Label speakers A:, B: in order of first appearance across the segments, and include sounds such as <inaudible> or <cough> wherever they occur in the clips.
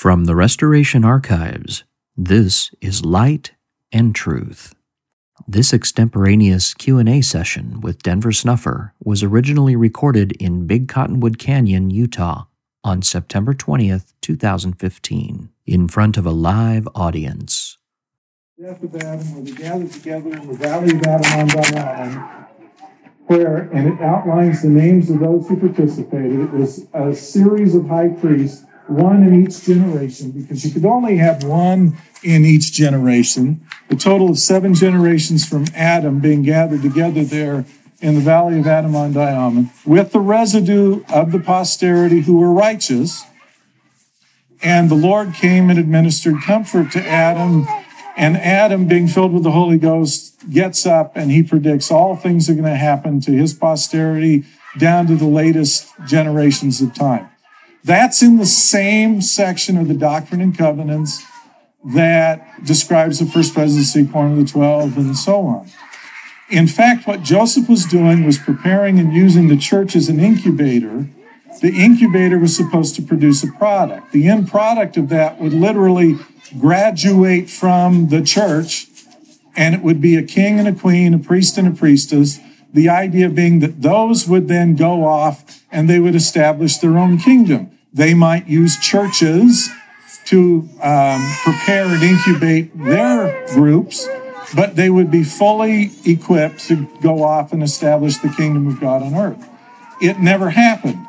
A: From the Restoration Archives, this is Light and Truth. This extemporaneous Q&A session with Denver Snuffer was originally recorded in Big Cottonwood Canyon, Utah on September 20th, 2015, in front of a live audience.
B: Of Adam, where they gathered together in the valley of Adam where, and it outlines the names of those who participated. It was a series of high priests, one in each generation, because you could only have one in each generation. A total of seven generations from Adam being gathered together there in the valley of Adam-ondi-Ahman, with the residue of the posterity who were righteous. And the Lord came and administered comfort to Adam and Adam, being filled with the Holy Ghost, gets up and he predicts all things are going to happen to his posterity down to the latest generations of time. That's in the same section of the Doctrine and Covenants that describes the first presidency, point of the 12, and so on. In fact, what Joseph was doing was preparing and using the church as an incubator. The incubator was supposed to produce a product. The end product of that would literally graduate from the church, and it would be a king and a queen, a priest and a priestess. The idea being that those would then go off and they would establish their own kingdom. They might use churches to um, prepare and incubate their groups, but they would be fully equipped to go off and establish the kingdom of God on earth. It never happened.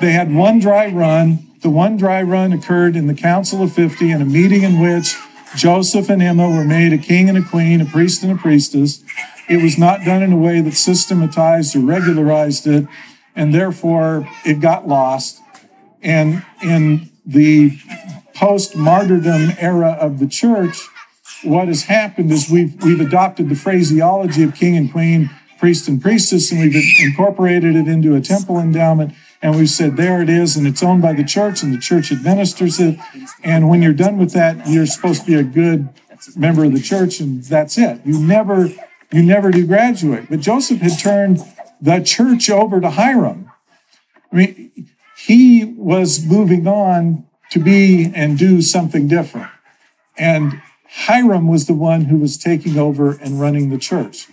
B: They had one dry run the one dry run occurred in the Council of 50 in a meeting in which Joseph and Emma were made a king and a queen, a priest and a priestess. It was not done in a way that systematized or regularized it, and therefore it got lost. And in the post martyrdom era of the church, what has happened is we've, we've adopted the phraseology of king and queen, priest and priestess, and we've incorporated it into a temple endowment and we've said, there it is, and it's owned by the church, and the church administers it. And when you're done with that, you're supposed to be a good member of the church, and that's it. You never, you never do graduate. But Joseph had turned the church over to Hyrum. I mean, he was moving on to be and do something different. And Hyrum was the one who was taking over and running the church.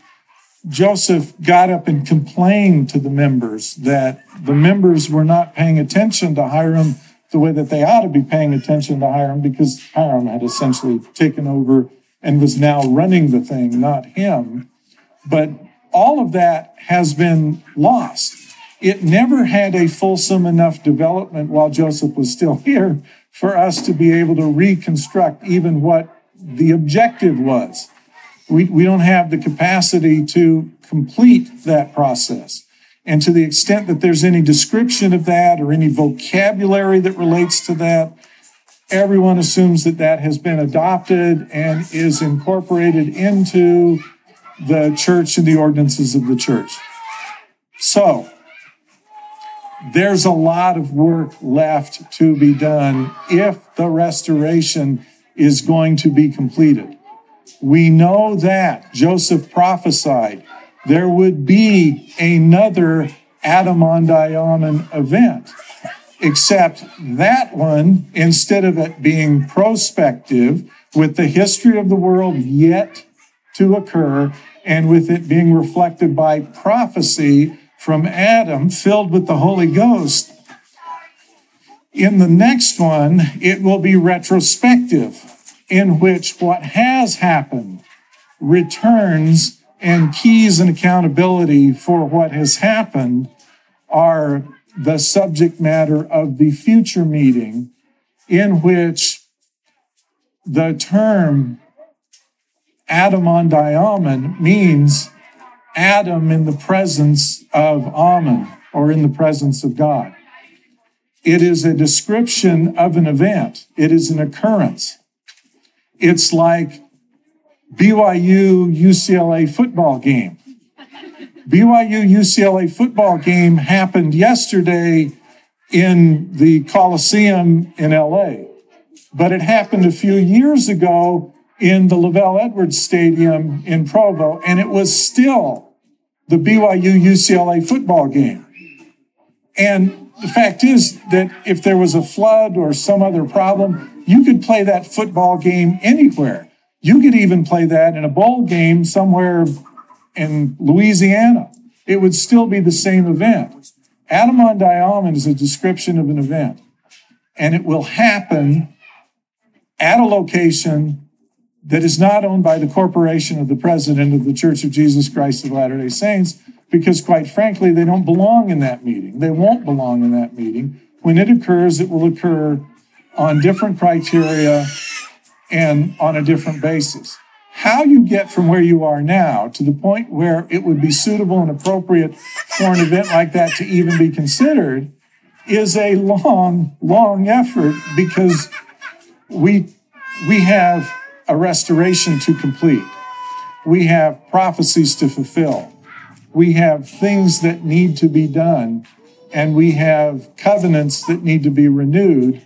B: Joseph got up and complained to the members that the members were not paying attention to Hyrum the way that they ought to be paying attention to Hyrum because Hyrum had essentially taken over and was now running the thing, not him. But all of that has been lost. It never had a fulsome enough development while Joseph was still <laughs> here for us to be able to reconstruct even what the objective was we, we don't have the capacity to complete that process. And to the extent that there's any description of that or any vocabulary that relates to that, everyone assumes that that has been adopted and is incorporated into the church and the ordinances of the church. So, there's a lot of work left to be done if the restoration is going to be completed. We know that Joseph prophesied there would be another Adam-ondi-Ahman event, except that one, instead of it being prospective with the history of the world yet to occur, and with it being reflected by prophecy from Adam filled with the Holy Ghost, in the next one, it will be retrospective in which what has happened returns and keys and accountability for what has happened are the subject matter of the future meeting in which the term Adam-ondi-Ahman means Adam in the presence of Ahman or in the presence of God. It is a description of an event. It is an occurrence. It's like BYU UCLA football game. BYU UCLA football game happened yesterday in the Coliseum in LA, but it happened a few years ago in the LaVell Edwards Stadium in Provo, and it was still the BYU UCLA football game. And the fact is that if there was a flood or some other problem, you could play that football game anywhere. You could even play that in a bowl game somewhere in Louisiana. It would still be the same event. Adam-ondi-Ahman is a description of an event, and it will happen at a location that is not owned by the corporation of the president of the Church of Jesus Christ of Latter day Saints, because quite frankly, they don't belong in that meeting. They won't belong in that meeting. When it occurs, it will occur on different criteria and on a different basis. How you get from where you are now to the point where it would be suitable and appropriate for an event like that to even be considered is a long, long effort because we, we have a restoration to complete. We have prophecies to fulfill. We have things that need to be done, and we have covenants that need to be renewed.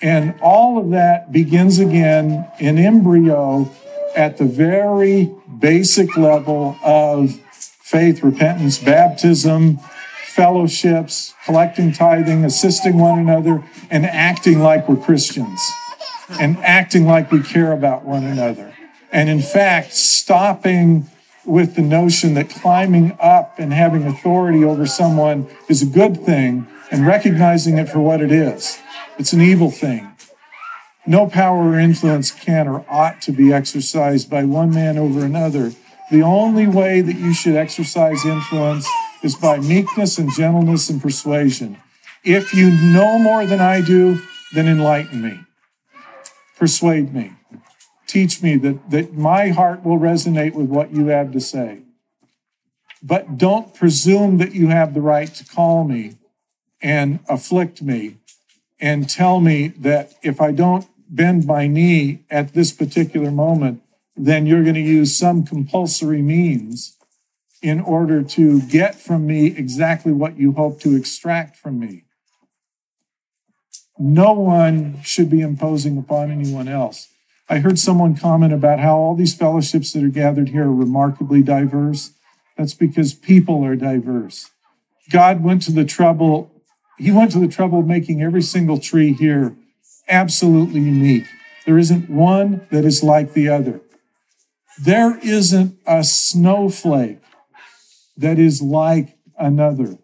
B: And all of that begins again in embryo at the very basic level of faith, repentance, baptism, fellowships, collecting tithing, assisting one another, and acting like we're Christians and acting like we care about one another. And in fact, stopping with the notion that climbing up and having authority over someone is a good thing and recognizing it for what it is. It's an evil thing. No power or influence can or ought to be exercised by one man over another. The only way that you should exercise influence is by meekness and gentleness and persuasion. If you know more than I do, then enlighten me. Persuade me. Teach me that, that my heart will resonate with what you have to say. But don't presume that you have the right to call me and afflict me and tell me that if I don't bend my knee at this particular moment, then you're going to use some compulsory means in order to get from me exactly what you hope to extract from me. No one should be imposing upon anyone else. I heard someone comment about how all these fellowships that are gathered here are remarkably diverse. That's because people are diverse. God went to the trouble, He went to the trouble of making every single tree here absolutely unique. There isn't one that is like the other. There isn't a snowflake that is like another.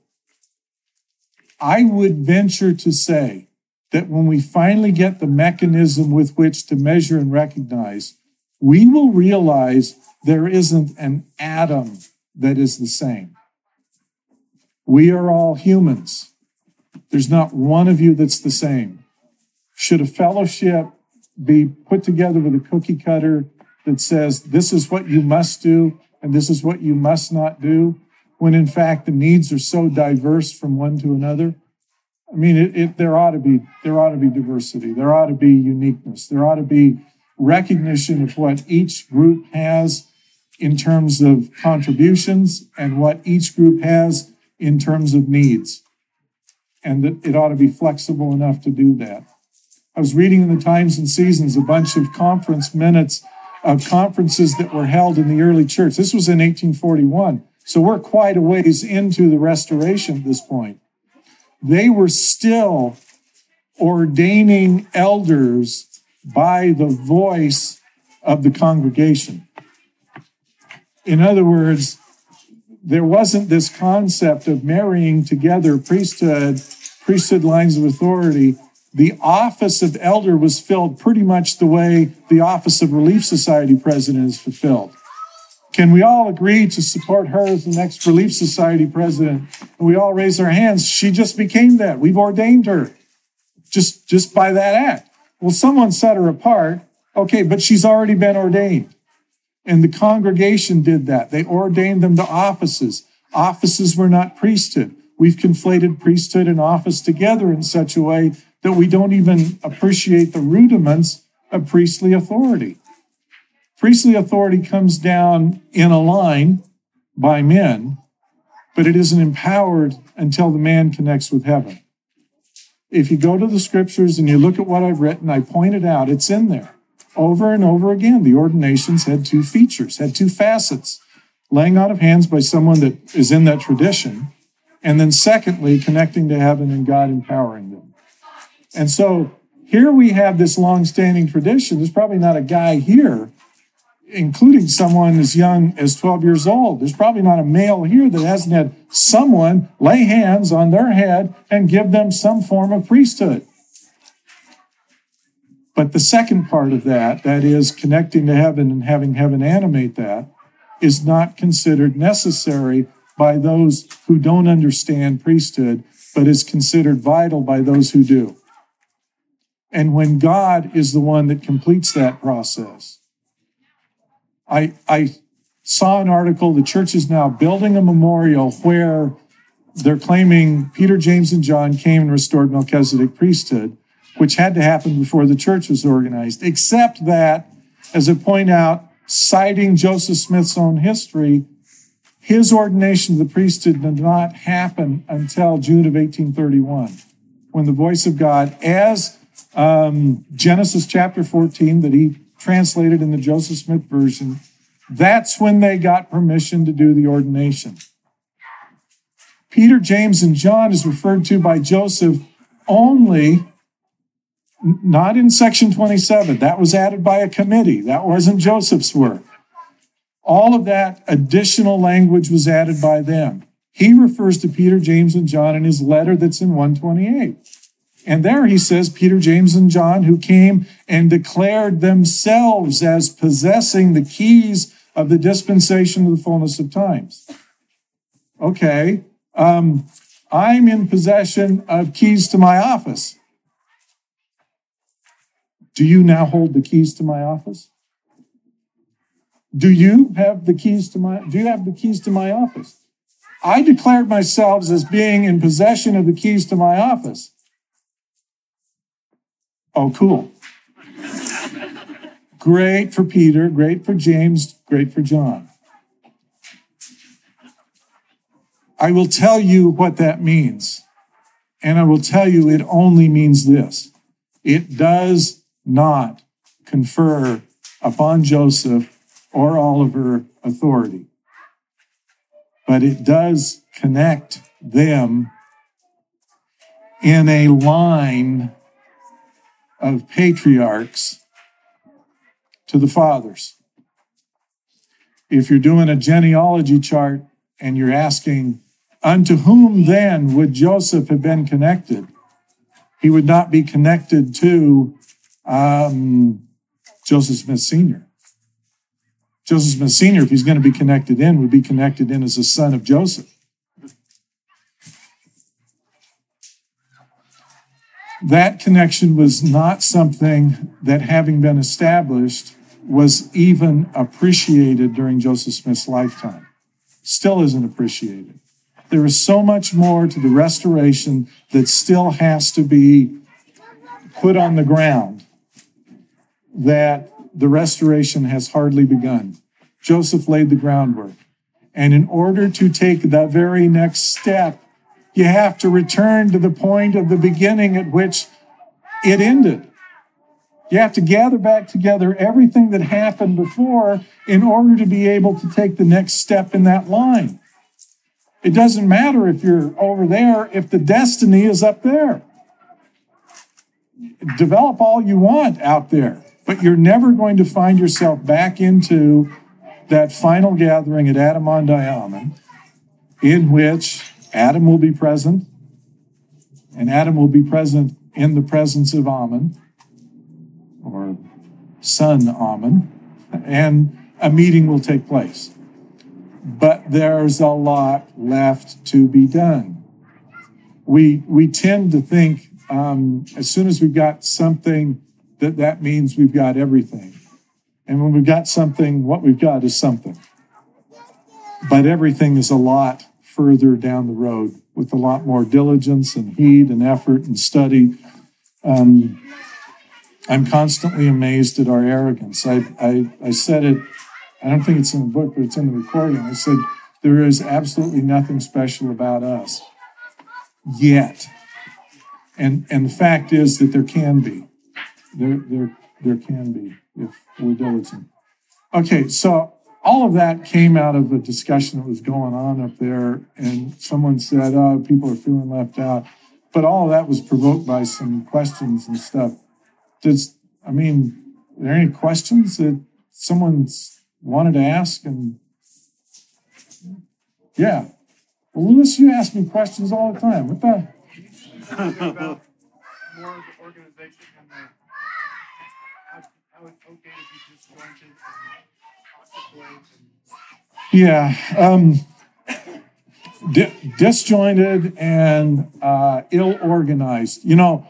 B: I would venture to say that when we finally get the mechanism with which to measure and recognize, we will realize there isn't an atom that is the same. We are all humans. There's not one of you that's the same. Should a fellowship be put together with a cookie cutter that says this is what you must do and this is what you must not do, when in fact the needs are so diverse from one to another? I mean, it, it, there ought to be there ought to be diversity. There ought to be uniqueness. There ought to be recognition of what each group has in terms of contributions and what each group has in terms of needs, and that it ought to be flexible enough to do that. I was reading in the Times and Seasons a bunch of conference minutes of conferences that were held in the early church. This was in 1841. So we're quite a ways into the restoration at this point. They were still ordaining elders by the voice of the congregation. In other words, there wasn't this concept of marrying together priesthood, priesthood lines of authority the office of elder was filled pretty much the way the office of Relief Society president is fulfilled. Can we all agree to support her as the next Relief Society president? And we all raise our hands. She just became that. We've ordained her just, just by that act. Well, someone set her apart. Okay, but she's already been ordained. And the congregation did that. They ordained them to offices. Offices were not priesthood. We've conflated priesthood and office together in such a way that we don't even appreciate the rudiments of priestly authority. Priestly authority comes down in a line by men, but it isn't empowered until the man connects with heaven. If you go to the scriptures and you look at what I've written, I pointed out it's in there over and over again. The ordinations had two features, had two facets laying out of hands by someone that is in that tradition And then, secondly, connecting to heaven and God empowering them. And so here we have this long-standing tradition. There's probably not a guy here, including someone as young as 12 years old. There's probably not a male here that hasn't had someone lay hands on their head and give them some form of priesthood. But the second part of that, that is connecting to heaven and having heaven animate that, is not considered necessary by those who don't understand priesthood, but is considered vital by those who do. And when God is the one that completes that process, I, I saw an article, the church is now building a memorial where they're claiming Peter, James, and John came and restored Melchizedek priesthood, which had to happen before the church was organized, except that, as I point out, citing Joseph Smith's own history, his ordination to the priesthood did not happen until June of 1831, when the voice of God, as um, Genesis chapter 14 that he translated in the Joseph Smith version, that's when they got permission to do the ordination. Peter, James, and John is referred to by Joseph only, not in section 27. That was added by a committee. That wasn't Joseph's work. All of that additional language was added by them. He refers to Peter, James, and John in his letter that's in 128. And there he says, Peter, James, and John, who came and declared themselves as possessing the keys of the dispensation of the fullness of times. Okay, um, I'm in possession of keys to my office. Do you now hold the keys to my office? Do you have the keys to my do you have the keys to my office? I declared myself as being in possession of the keys to my office. Oh, cool. great for Peter, great for James, great for John. I will tell you what that means. And I will tell you it only means this it does not confer upon Joseph or Oliver authority, but it does connect them in a line of patriarchs to the fathers. If you're doing a genealogy chart and you're asking, unto whom then would Joseph have been connected? He would not be connected to um, Joseph Smith Sr. Joseph Smith Sr., if he's going to be connected in, would be connected in as a son of Joseph. That connection was not something that, having been established, was even appreciated during Joseph Smith's lifetime. Still isn't appreciated. There is so much more to the restoration that still has to be put on the ground that the restoration has hardly begun. Joseph laid the groundwork. And in order to take the very next step you have to return to the point of the beginning at which it ended. You have to gather back together everything that happened before in order to be able to take the next step in that line. It doesn't matter if you're over there, if the destiny is up there. Develop all you want out there, but you're never going to find yourself back into that final gathering at Adam-ondi-Ahman in which Adam will be present, and Adam will be present in the presence of Ahman, or son Ahman, and a meeting will take place. But there's a lot left to be done. We, we tend to think um, as soon as we've got something, that that means we've got everything. And when we've got something, what we've got is something. But everything is a lot further down the road with a lot more diligence and heed and effort and study. Um, I'm constantly amazed at our arrogance. I, I, I said it, I don't think it's in the book, but it's in the recording. I said, there is absolutely nothing special about us yet. And, and the fact is that there can be. There, there, there can be if we're diligent. Okay, so all of that came out of a discussion that was going on up there, and someone said, "Oh, people are feeling left out," but all of that was provoked by some questions and stuff. Does I mean, are there any questions that someone's wanted to ask? And yeah, well, Lewis, you ask me questions all the time. What the?
C: more organization and how, it's okay
B: Yeah, um, di- disjointed and uh, ill organized. You know,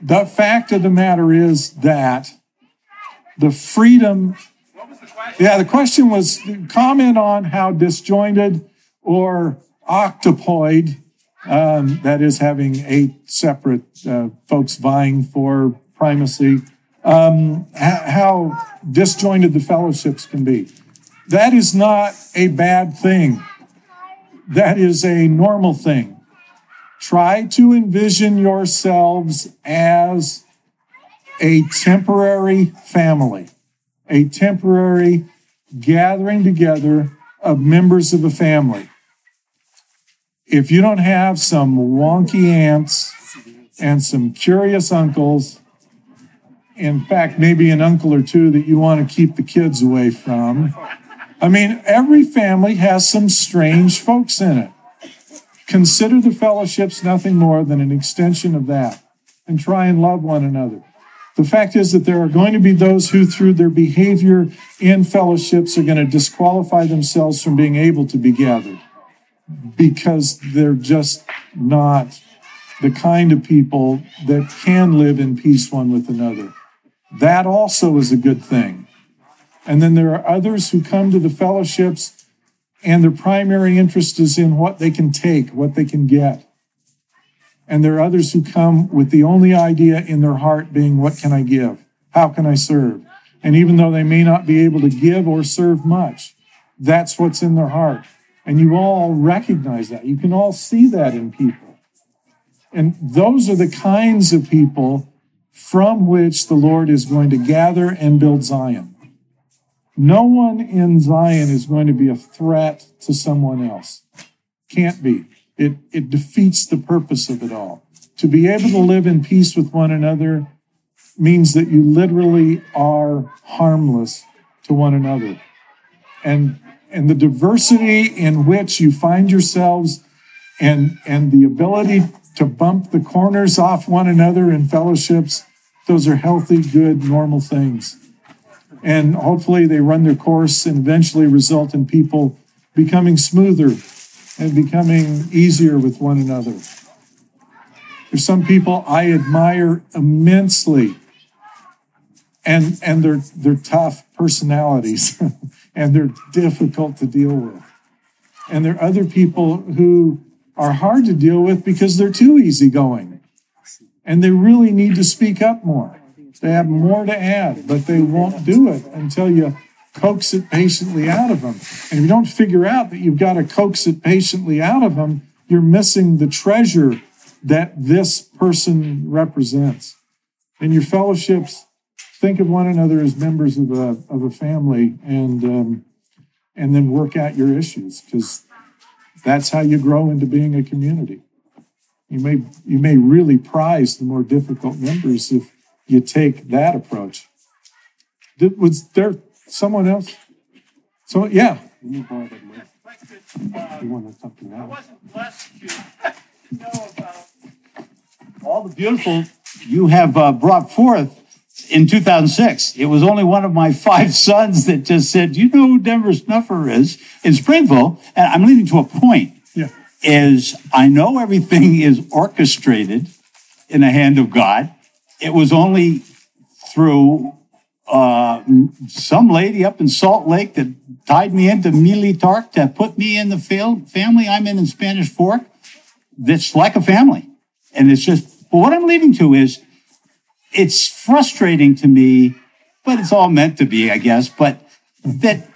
B: the fact of the matter is that the freedom.
C: The?
B: Yeah, the question was comment on how disjointed or octopoid, um, that is having eight separate uh, folks vying for primacy, um, how disjointed the fellowships can be. That is not a bad thing. That is a normal thing. Try to envision yourselves as a temporary family, a temporary gathering together of members of a family. If you don't have some wonky aunts and some curious uncles, in fact, maybe an uncle or two that you want to keep the kids away from. I mean, every family has some strange folks in it. Consider the fellowships nothing more than an extension of that and try and love one another. The fact is that there are going to be those who, through their behavior in fellowships, are going to disqualify themselves from being able to be gathered because they're just not the kind of people that can live in peace one with another. That also is a good thing. And then there are others who come to the fellowships and their primary interest is in what they can take, what they can get. And there are others who come with the only idea in their heart being, what can I give? How can I serve? And even though they may not be able to give or serve much, that's what's in their heart. And you all recognize that. You can all see that in people. And those are the kinds of people from which the Lord is going to gather and build Zion. No one in Zion is going to be a threat to someone else. Can't be. It, it defeats the purpose of it all. To be able to live in peace with one another means that you literally are harmless to one another. And, and the diversity in which you find yourselves and, and the ability to bump the corners off one another in fellowships, those are healthy, good, normal things. And hopefully they run their course and eventually result in people becoming smoother and becoming easier with one another. There's some people I admire immensely, and and they're they're tough personalities, <laughs> and they're difficult to deal with. And there are other people who are hard to deal with because they're too easygoing, and they really need to speak up more. They have more to add, but they won't do it until you coax it patiently out of them. And if you don't figure out that you've got to coax it patiently out of them, you're missing the treasure that this person represents. In your fellowships, think of one another as members of a, of a family and, um, and then work out your issues because that's how you grow into being a community. You may, you may really prize the more difficult members if you take that approach. Did, was there someone else? So, yeah.
C: Uh,
B: You wanted something
C: I wasn't blessed to <laughs> know about
D: all the beautiful you have uh, brought forth in 2006. It was only one of my <laughs> five sons that just said, "You know who Denver Snuffer is in Springville," and I'm leading to a point.
B: Yeah.
D: Is I know everything <laughs> is orchestrated in the hand of God. It was only through uh, some lady up in Salt Lake that tied me into Militark to put me in the fam- family I'm in in Spanish Fork. That's like a family. And it's just, but what I'm leading to is it's frustrating to me, but it's all meant to be, I guess, but that,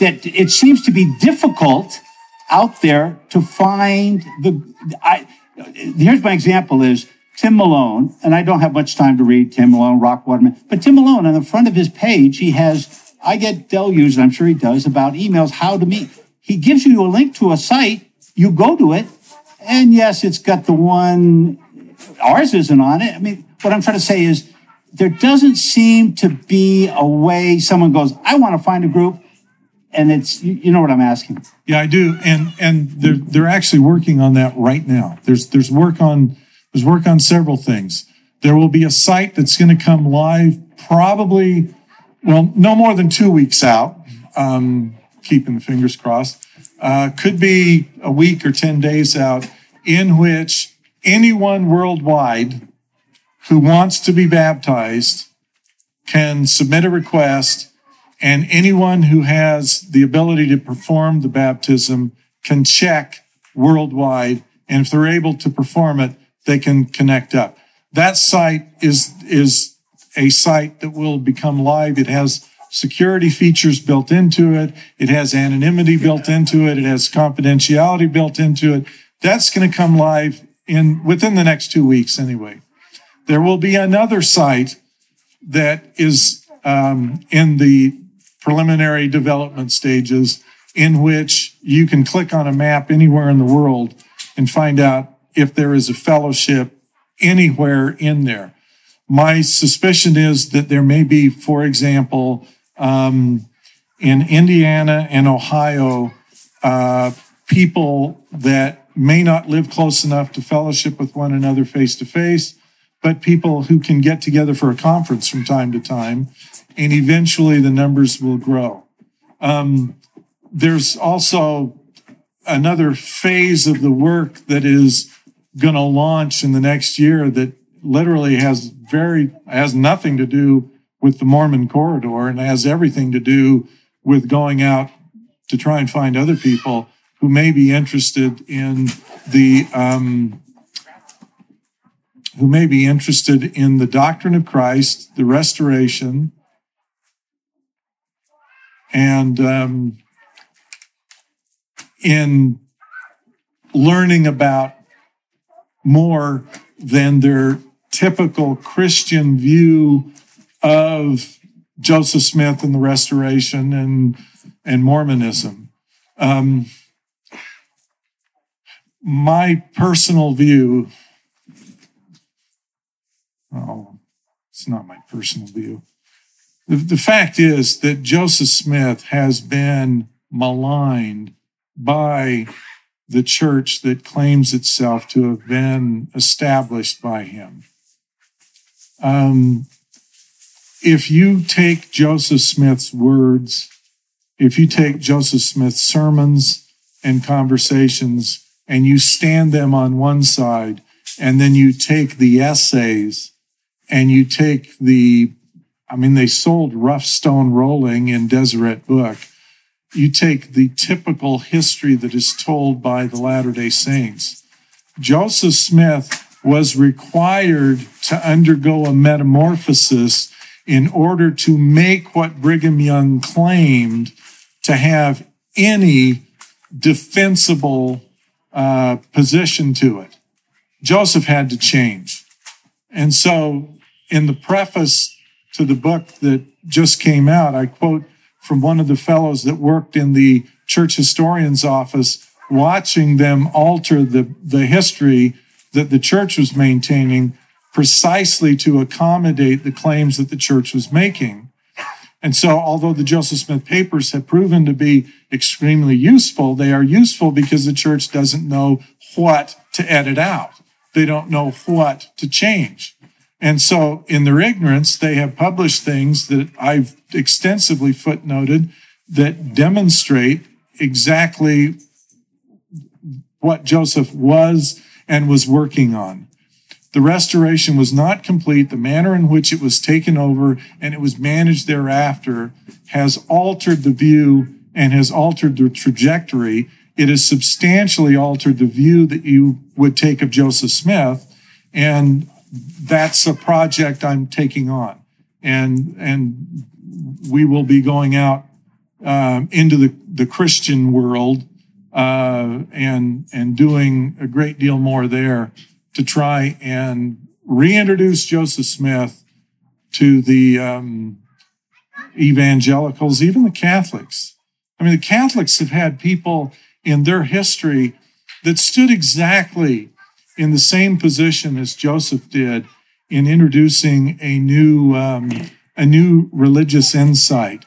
D: that it seems to be difficult out there to find the, I, here's my example is Tim Malone, and I don't have much time to read Tim Malone, Rock Waterman, but Tim Malone on the front of his page, he has I get deluged, I'm sure he does, about emails, how to meet. He gives you a link to a site, you go to it, and yes, it's got the one, ours isn't on it. I mean, what I'm trying to say is there doesn't seem to be a way someone goes, I want to find a group, and it's, you, know what I'm asking.
B: Yeah, I do, and and they're they're actually working on that right now. There's there's work on there's work on several things. There will be a site that's going to come live probably, well, no more than two weeks out. Um, keeping the fingers crossed. Uh, could be a week or ten days out, in which anyone worldwide who wants to be baptized can submit a request and anyone who has the ability to perform the baptism can check worldwide. And if they're able to perform it, they can connect up. That site is, is a site that will become live. It has security features built into it. It has anonymity built into it. It has confidentiality built into it. That's going to come live in within the next two weeks anyway. There will be another site that is um, in the preliminary development stages in which you can click on a map anywhere in the world and find out if there is a fellowship anywhere in there. My suspicion is that there may be, for example, um, in Indiana and Ohio, uh, people that may not live close enough to fellowship with one another face to face, but people who can get together for a conference from time to time, and eventually the numbers will grow. Um, there's also another phase of the work that is going to launch in the next year that literally has very has nothing to do with the Mormon corridor and has everything to do with going out to try and find other people who may be interested in the um, who may be interested in the doctrine of Christ, the restoration, and um, in learning about more than their typical Christian view of Joseph Smith and the Restoration and and Mormonism. Um, my personal view Oh, it's not my personal view. The, the fact is that Joseph Smith has been maligned by the church that claims itself to have been established by him. Um, if you take Joseph Smith's words, if you take Joseph Smith's sermons and conversations and you stand them on one side, and then you take the essays and you take the, I mean, they sold Rough Stone Rolling in Deseret Book. You take the typical history that is told by the Latter day Saints. Joseph Smith was required to undergo a metamorphosis in order to make what Brigham Young claimed to have any defensible uh, position to it. Joseph had to change. And so in the preface to the book that just came out, I quote from one of the fellows that worked in the church historian's office, watching them alter the, the history that the church was maintaining precisely to accommodate the claims that the church was making. And so, although the Joseph Smith papers have proven to be extremely useful, they are useful because the church doesn't know what to edit out. They don't know what to change. And so, in their ignorance, they have published things that I've extensively footnoted that demonstrate exactly what Joseph was and was working on. The restoration was not complete. The manner in which it was taken over and it was managed thereafter has altered the view and has altered the trajectory. It has substantially altered the view that you would take of Joseph Smith. And that's a project I'm taking on, and and we will be going out um, into the the Christian world uh, and and doing a great deal more there to try and reintroduce Joseph Smith to the um, evangelicals, even the Catholics. I mean, the Catholics have had people in their history that stood exactly in the same position as Joseph did in introducing a new um, a new religious insight.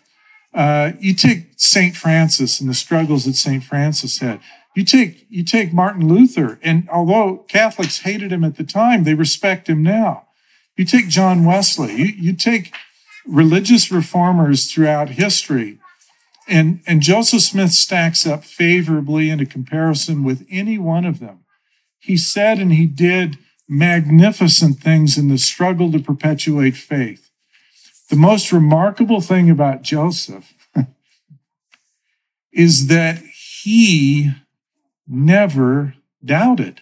B: Uh, you take Saint Francis and the struggles that Saint Francis had. You take you take Martin Luther, and although Catholics hated him at the time, they respect him now. You take John Wesley. You, you take religious reformers throughout history, and and Joseph Smith stacks up favorably in a comparison with any one of them. He said and he did magnificent things in the struggle to perpetuate faith. The most remarkable thing about Joseph <laughs> is that he never doubted.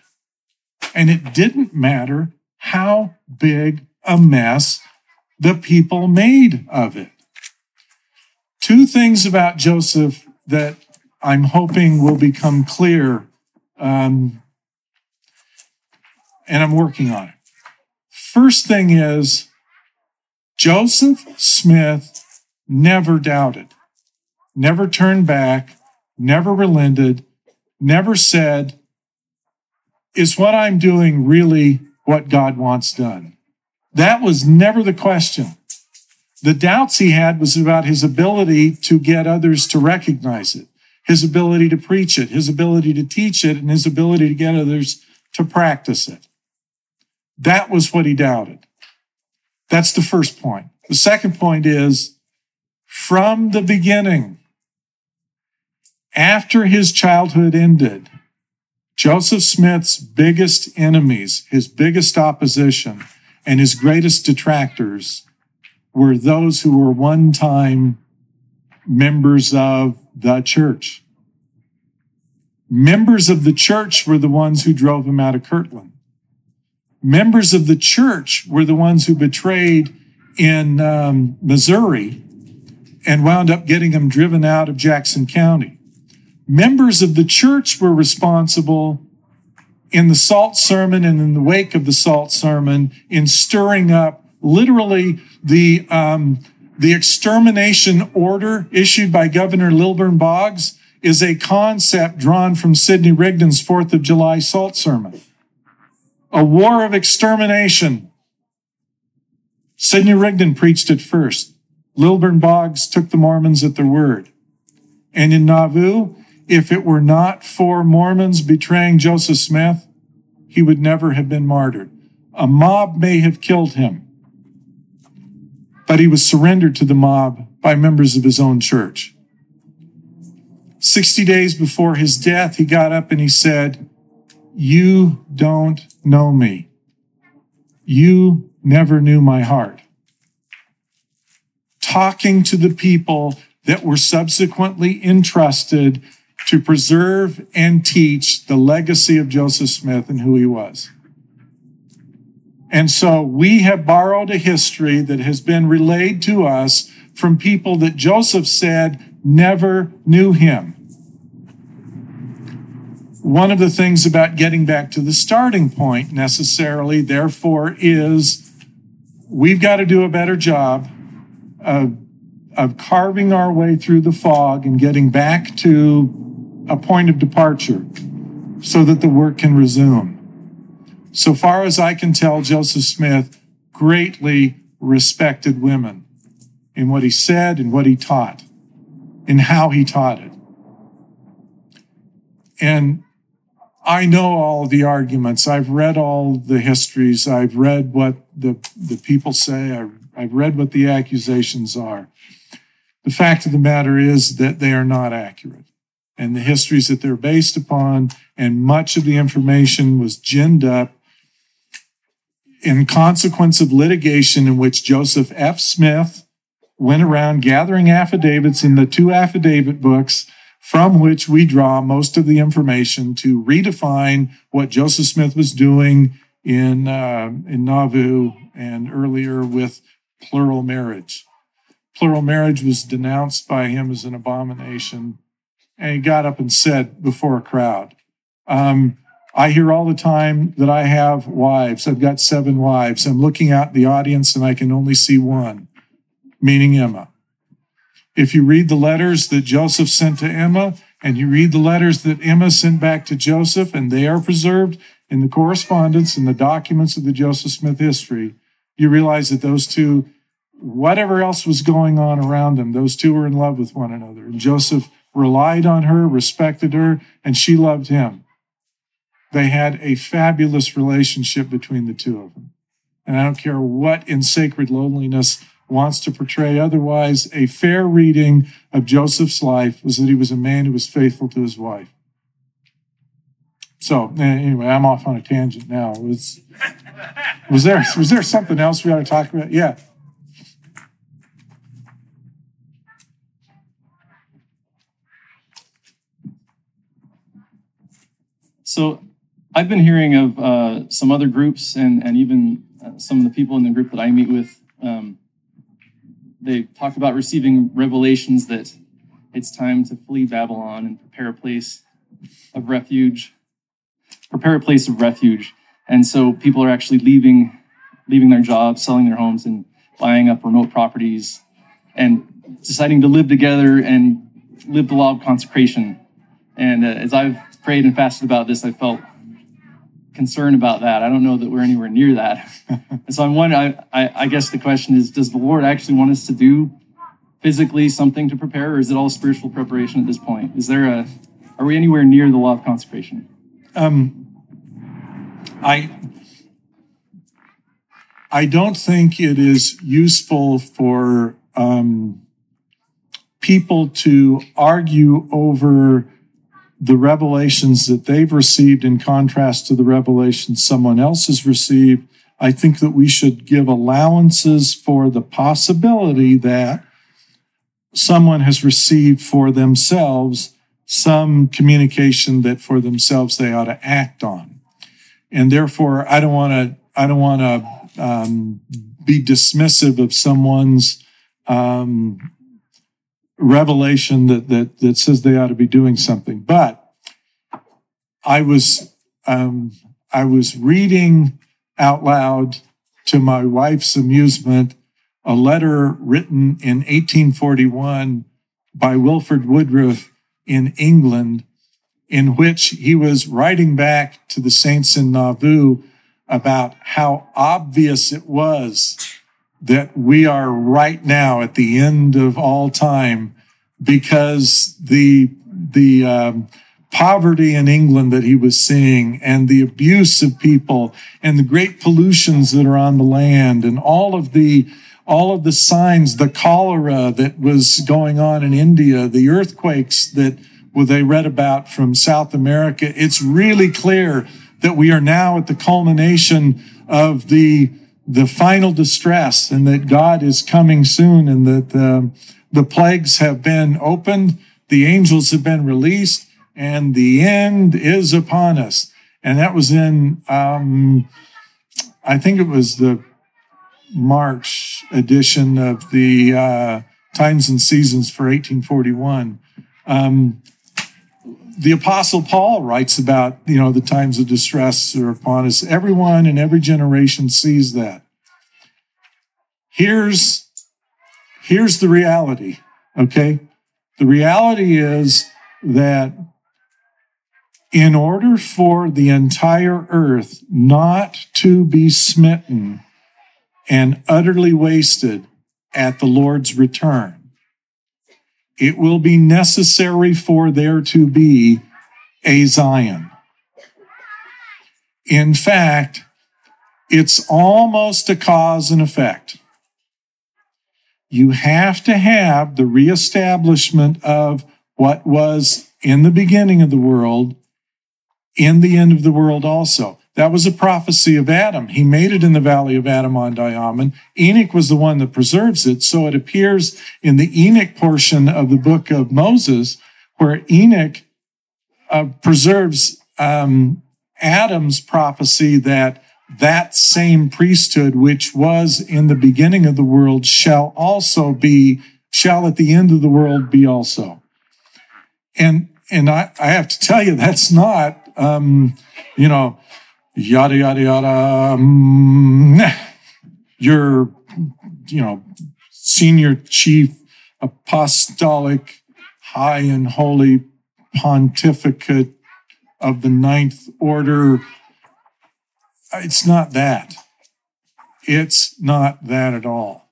B: And it didn't matter how big a mess the people made of it. Two things about Joseph that I'm hoping will become clear, um, and I'm working on it. First thing is, Joseph Smith never doubted, never turned back, never relented, never said, Is what I'm doing really what God wants done? That was never the question. The doubts he had was about his ability to get others to recognize it, his ability to preach it, his ability to teach it, and his ability to get others to practice it. That was what he doubted. That's the first point. The second point is from the beginning, after his childhood ended, Joseph Smith's biggest enemies, his biggest opposition, and his greatest detractors were those who were one time members of the church. Members of the church were the ones who drove him out of Kirtland. Members of the church were the ones who betrayed in um, Missouri and wound up getting him driven out of Jackson County members of the church were responsible in the salt sermon and in the wake of the salt sermon in stirring up literally the um, the extermination order issued by Governor Lilburn Boggs is a concept drawn from Sidney Rigdon's Fourth of July salt sermon. A war of extermination. Sidney Rigdon preached it first. Lilburn Boggs took the Mormons at their word. And in Nauvoo, if it were not for Mormons betraying Joseph Smith, he would never have been martyred. A mob may have killed him, but he was surrendered to the mob by members of his own church. 60 days before his death, he got up and he said, You don't know me. You never knew my heart. Talking to the people that were subsequently entrusted to preserve and teach the legacy of Joseph Smith and who he was. And so we have borrowed a history that has been relayed to us from people that Joseph said never knew him. One of the things about getting back to the starting point necessarily, therefore, is we've got to do a better job of, of carving our way through the fog and getting back to a point of departure so that the work can resume. So far as I can tell, Joseph Smith greatly respected women in what he said and what he taught, in how he taught it. And I know all the arguments. I've read all the histories. I've read what the, the people say. I've, I've read what the accusations are. The fact of the matter is that they are not accurate and the histories that they're based upon. And much of the information was ginned up in consequence of litigation in which Joseph F. Smith went around gathering affidavits in the two affidavit books from which we draw most of the information to redefine what Joseph Smith was doing in, uh, in Nauvoo and earlier with plural marriage. Plural marriage was denounced by him as an abomination and he got up and said before a crowd, um, I hear all the time that I have wives. I've got seven wives. I'm looking out at the audience and I can only see one, meaning Emma. If you read the letters that Joseph sent to Emma, and you read the letters that Emma sent back to Joseph, and they are preserved in the correspondence and the documents of the Joseph Smith history, you realize that those two, whatever else was going on around them, those two were in love with one another. And Joseph relied on her, respected her, and she loved him. They had a fabulous relationship between the two of them. And I don't care what in sacred loneliness wants to portray otherwise. A fair reading of Joseph's life was that he was a man who was faithful to his wife. So anyway, I'm off on a tangent now. Was was there was there something else we ought to talk about? Yeah.
E: So I've been hearing of uh, some other groups and, and even uh, some of the people in the group that I meet with. Um, they talk about receiving revelations that it's time to flee Babylon and prepare a place of refuge, prepare a place of refuge. And so people are actually leaving, leaving their jobs, selling their homes, and buying up remote properties, and deciding to live together and live the law of consecration. And uh, as I've prayed and fasted about this, I felt concern about that. I don't know that we're anywhere near that. <laughs> and so I'm wondering, I, I, I, guess the question is, does the Lord actually want us to do physically something to prepare, or is it all spiritual preparation at this point? Is there a, are we anywhere near the law of consecration? Um,
B: I, I don't think it is useful for um, people to argue over the revelations that they've received in contrast to the revelations someone else has received, I think that we should give allowances for the possibility that someone has received for themselves some communication that for themselves they ought to act on. And therefore, I don't want to, I don't want to um, be dismissive of someone's um, revelation that, that, that says they ought to be doing something. But I was, um, I was reading out loud to my wife's amusement a letter written in 1841 by Wilford Woodruff in England, in which he was writing back to the saints in Nauvoo about how obvious it was that we are right now at the end of all time because the the um, poverty in England that he was seeing and the abuse of people and the great pollutions that are on the land and all of the all of the signs the cholera that was going on in India the earthquakes that well, they read about from South America it's really clear that we are now at the culmination of the the final distress and that God is coming soon and that uh, the plagues have been opened, the angels have been released, and the end is upon us. And that was in, um, I think it was the March edition of the uh, Times and Seasons for 1841. Um, the apostle paul writes about you know the times of distress are upon us. Everyone in every generation sees that. Here's here's the reality okay? The reality is that in order for the entire earth not to be smitten and utterly wasted at the lord's return it will be necessary for there to be a Zion. In fact, it's almost a cause and effect. You have to have the reestablishment of what was in the beginning of the world in the end of the world also. That was a prophecy of Adam. He made it in the valley of Adam-ondi-Ahman. Enoch was the one that preserves it. So it appears in the Enoch portion of the book of Moses, where Enoch uh, preserves um, Adam's prophecy that that same priesthood, which was in the beginning of the world, shall also be, shall at the end of the world be also. And, and I, I have to tell you, that's not, um, you know, yada, yada, yada. Um, your, you know, senior chief apostolic, high and holy pontificate of the ninth order. It's not that. It's not that at all.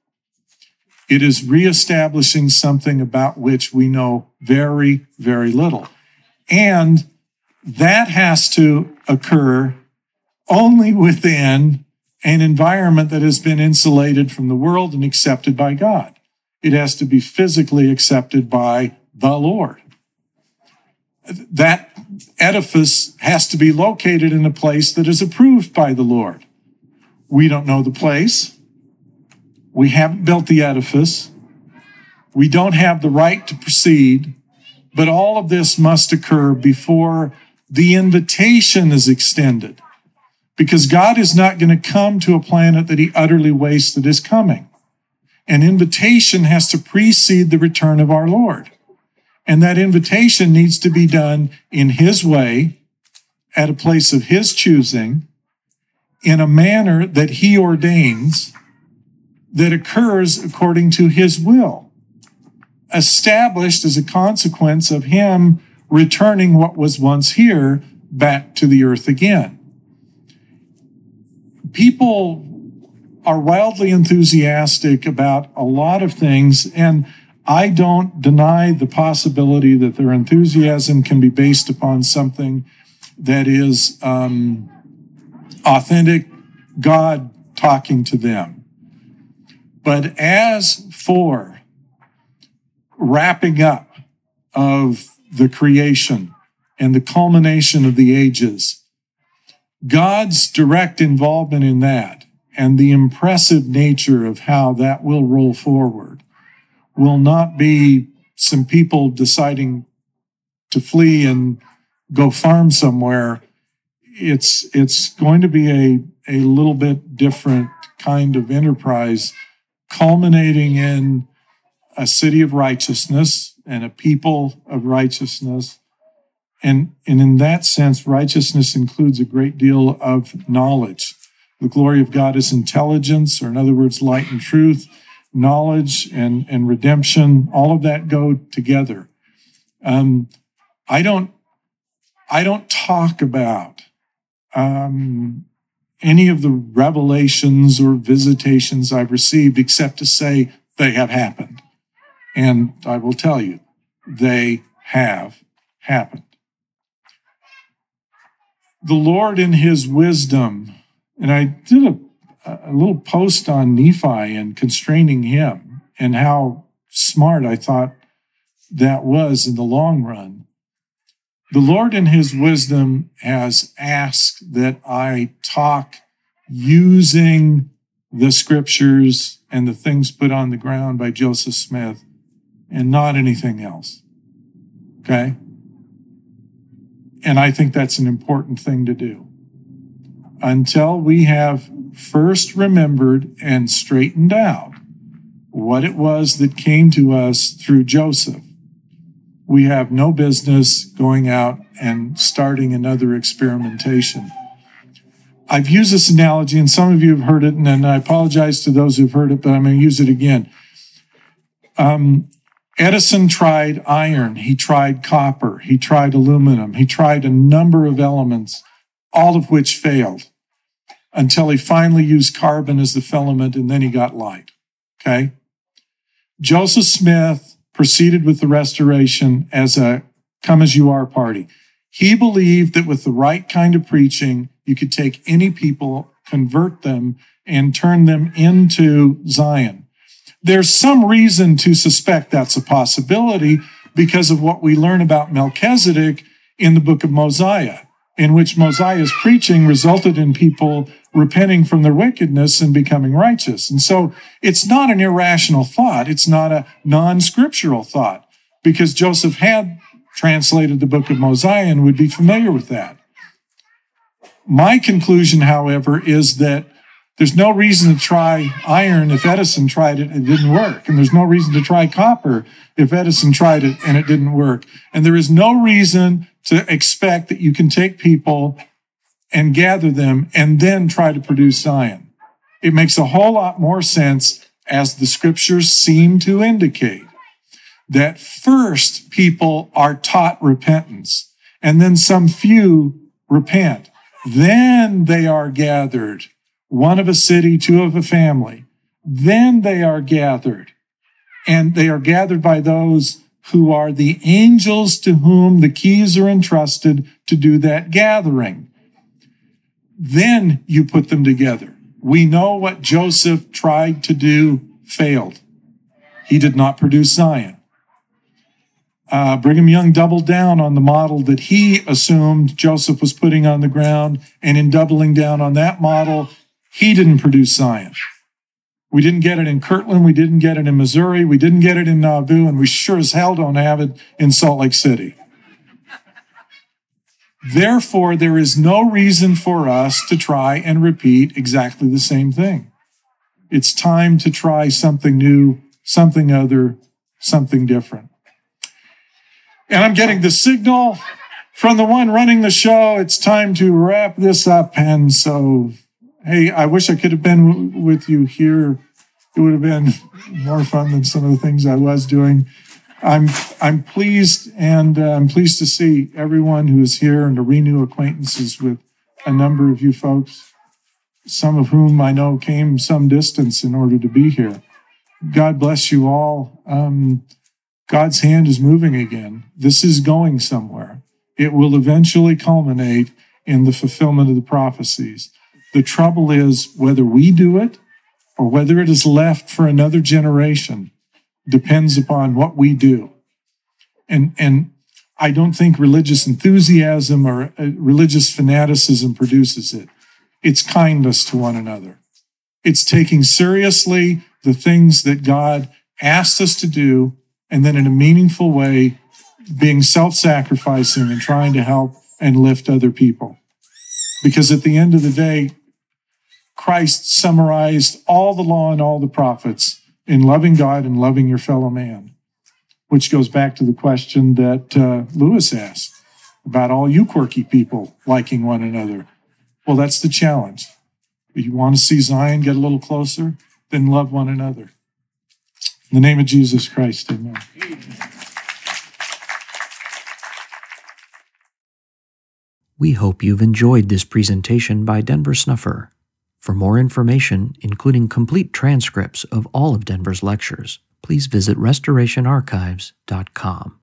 B: It is reestablishing something about which we know very, very little. And that has to occur only within an environment that has been insulated from the world and accepted by God. It has to be physically accepted by the Lord. That edifice has to be located in a place that is approved by the Lord. We don't know the place. We haven't built the edifice. We don't have the right to proceed, but all of this must occur before the invitation is extended. Because God is not going to come to a planet that he utterly wastes that is coming. An invitation has to precede the return of our Lord. And that invitation needs to be done in his way, at a place of his choosing, in a manner that he ordains, that occurs according to his will, established as a consequence of him returning what was once here back to the earth again. People are wildly enthusiastic about a lot of things, and I don't deny the possibility that their enthusiasm can be based upon something that is um, authentic God talking to them. But as for wrapping up of the creation and the culmination of the ages, God's direct involvement in that and the impressive nature of how that will roll forward will not be some people deciding to flee and go farm somewhere. It's, it's going to be a, a little bit different kind of enterprise culminating in a city of righteousness and a people of righteousness. And, and in that sense, righteousness includes a great deal of knowledge. The glory of God is intelligence, or in other words, light and truth, knowledge and, and redemption. All of that go together. Um, I don't, I don't talk about, um, any of the revelations or visitations I've received except to say they have happened. And I will tell you, they have happened. The Lord in his wisdom and I did a, a little post on Nephi and constraining him and how smart I thought that was in the long run. The Lord, in his wisdom, has asked that I talk using the scriptures and the things put on the ground by Joseph Smith and not anything else. Okay? And I think that's an important thing to do until we have first remembered and straightened out what it was that came to us through Joseph. We have no business going out and starting another experimentation. I've used this analogy, and some of you have heard it, and I apologize to those who've heard it, but I'm going to use it again. Um, Edison tried iron, he tried copper, he tried aluminum, he tried a number of elements, all of which failed until he finally used carbon as the filament and then he got light. Okay. Joseph Smith proceeded with the restoration as a come as you are party. He believed that with the right kind of preaching, you could take any people, convert them, and turn them into Zion. There's some reason to suspect that's a possibility because of what we learn about Melchizedek in the book of Mosiah in which Mosiah's preaching resulted in people repenting from their wickedness and becoming righteous. And so it's not an irrational thought. It's not a non-scriptural thought because Joseph had translated the book of Mosiah and would be familiar with that. My conclusion, however, is that there's no reason to try iron if Edison tried it and it didn't work. And there's no reason to try copper if Edison tried it and it didn't work. And there is no reason to expect that you can take people and gather them and then try to produce Zion. It makes a whole lot more sense as the scriptures seem to indicate that first people are taught repentance and then some few repent. Then they are gathered, one of a city, two of a family. Then they are gathered and they are gathered by those who are the angels to whom the keys are entrusted to do that gathering. Then you put them together. We know what Joseph tried to do failed. He did not produce Zion. Uh, Brigham Young doubled down on the model that he assumed Joseph was putting on the ground, and in doubling down on that model, he didn't produce Zion. We didn't get it in Kirtland, we didn't get it in Missouri, we didn't get it in Nauvoo, and we sure as hell don't have it in Salt Lake City. Therefore, there is no reason for us to try and repeat exactly the same thing. It's time to try something new, something other, something different. And I'm getting the signal from the one running the show. It's time to wrap this up. And so, hey, I wish I could have been with you here. It would have been more fun than some of the things I was doing. I'm I'm pleased and uh, I'm pleased to see everyone who is here and to renew acquaintances with a number of you folks, some of whom I know came some distance in order to be here. God bless you all. Um, God's hand is moving again. This is going somewhere. It will eventually culminate in the fulfillment of the prophecies. The trouble is whether we do it or whether it is left for another generation depends upon what we do. And, and I don't think religious enthusiasm or uh, religious fanaticism produces it. It's kindness to one another. It's taking seriously the things that God asked us to do and then in a meaningful way, being self sacrificing and trying to help and lift other people. Because at the end of the day, Christ summarized all the law and all the prophets in loving God and loving your fellow man, which goes back to the question that uh, Lewis asked about all you quirky people liking one another. Well, that's the challenge. If you want to see Zion get a little closer, then love one another. In the name of Jesus Christ, amen.
A: We hope you've enjoyed this presentation by Denver Snuffer. For more information, including complete transcripts of all of Denver's lectures, please visit restorationarchives.com.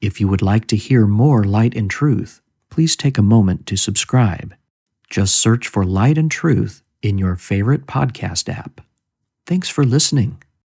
A: If you would like to hear more Light and Truth, please take a moment to subscribe. Just search for Light and Truth in your favorite podcast app. Thanks for listening.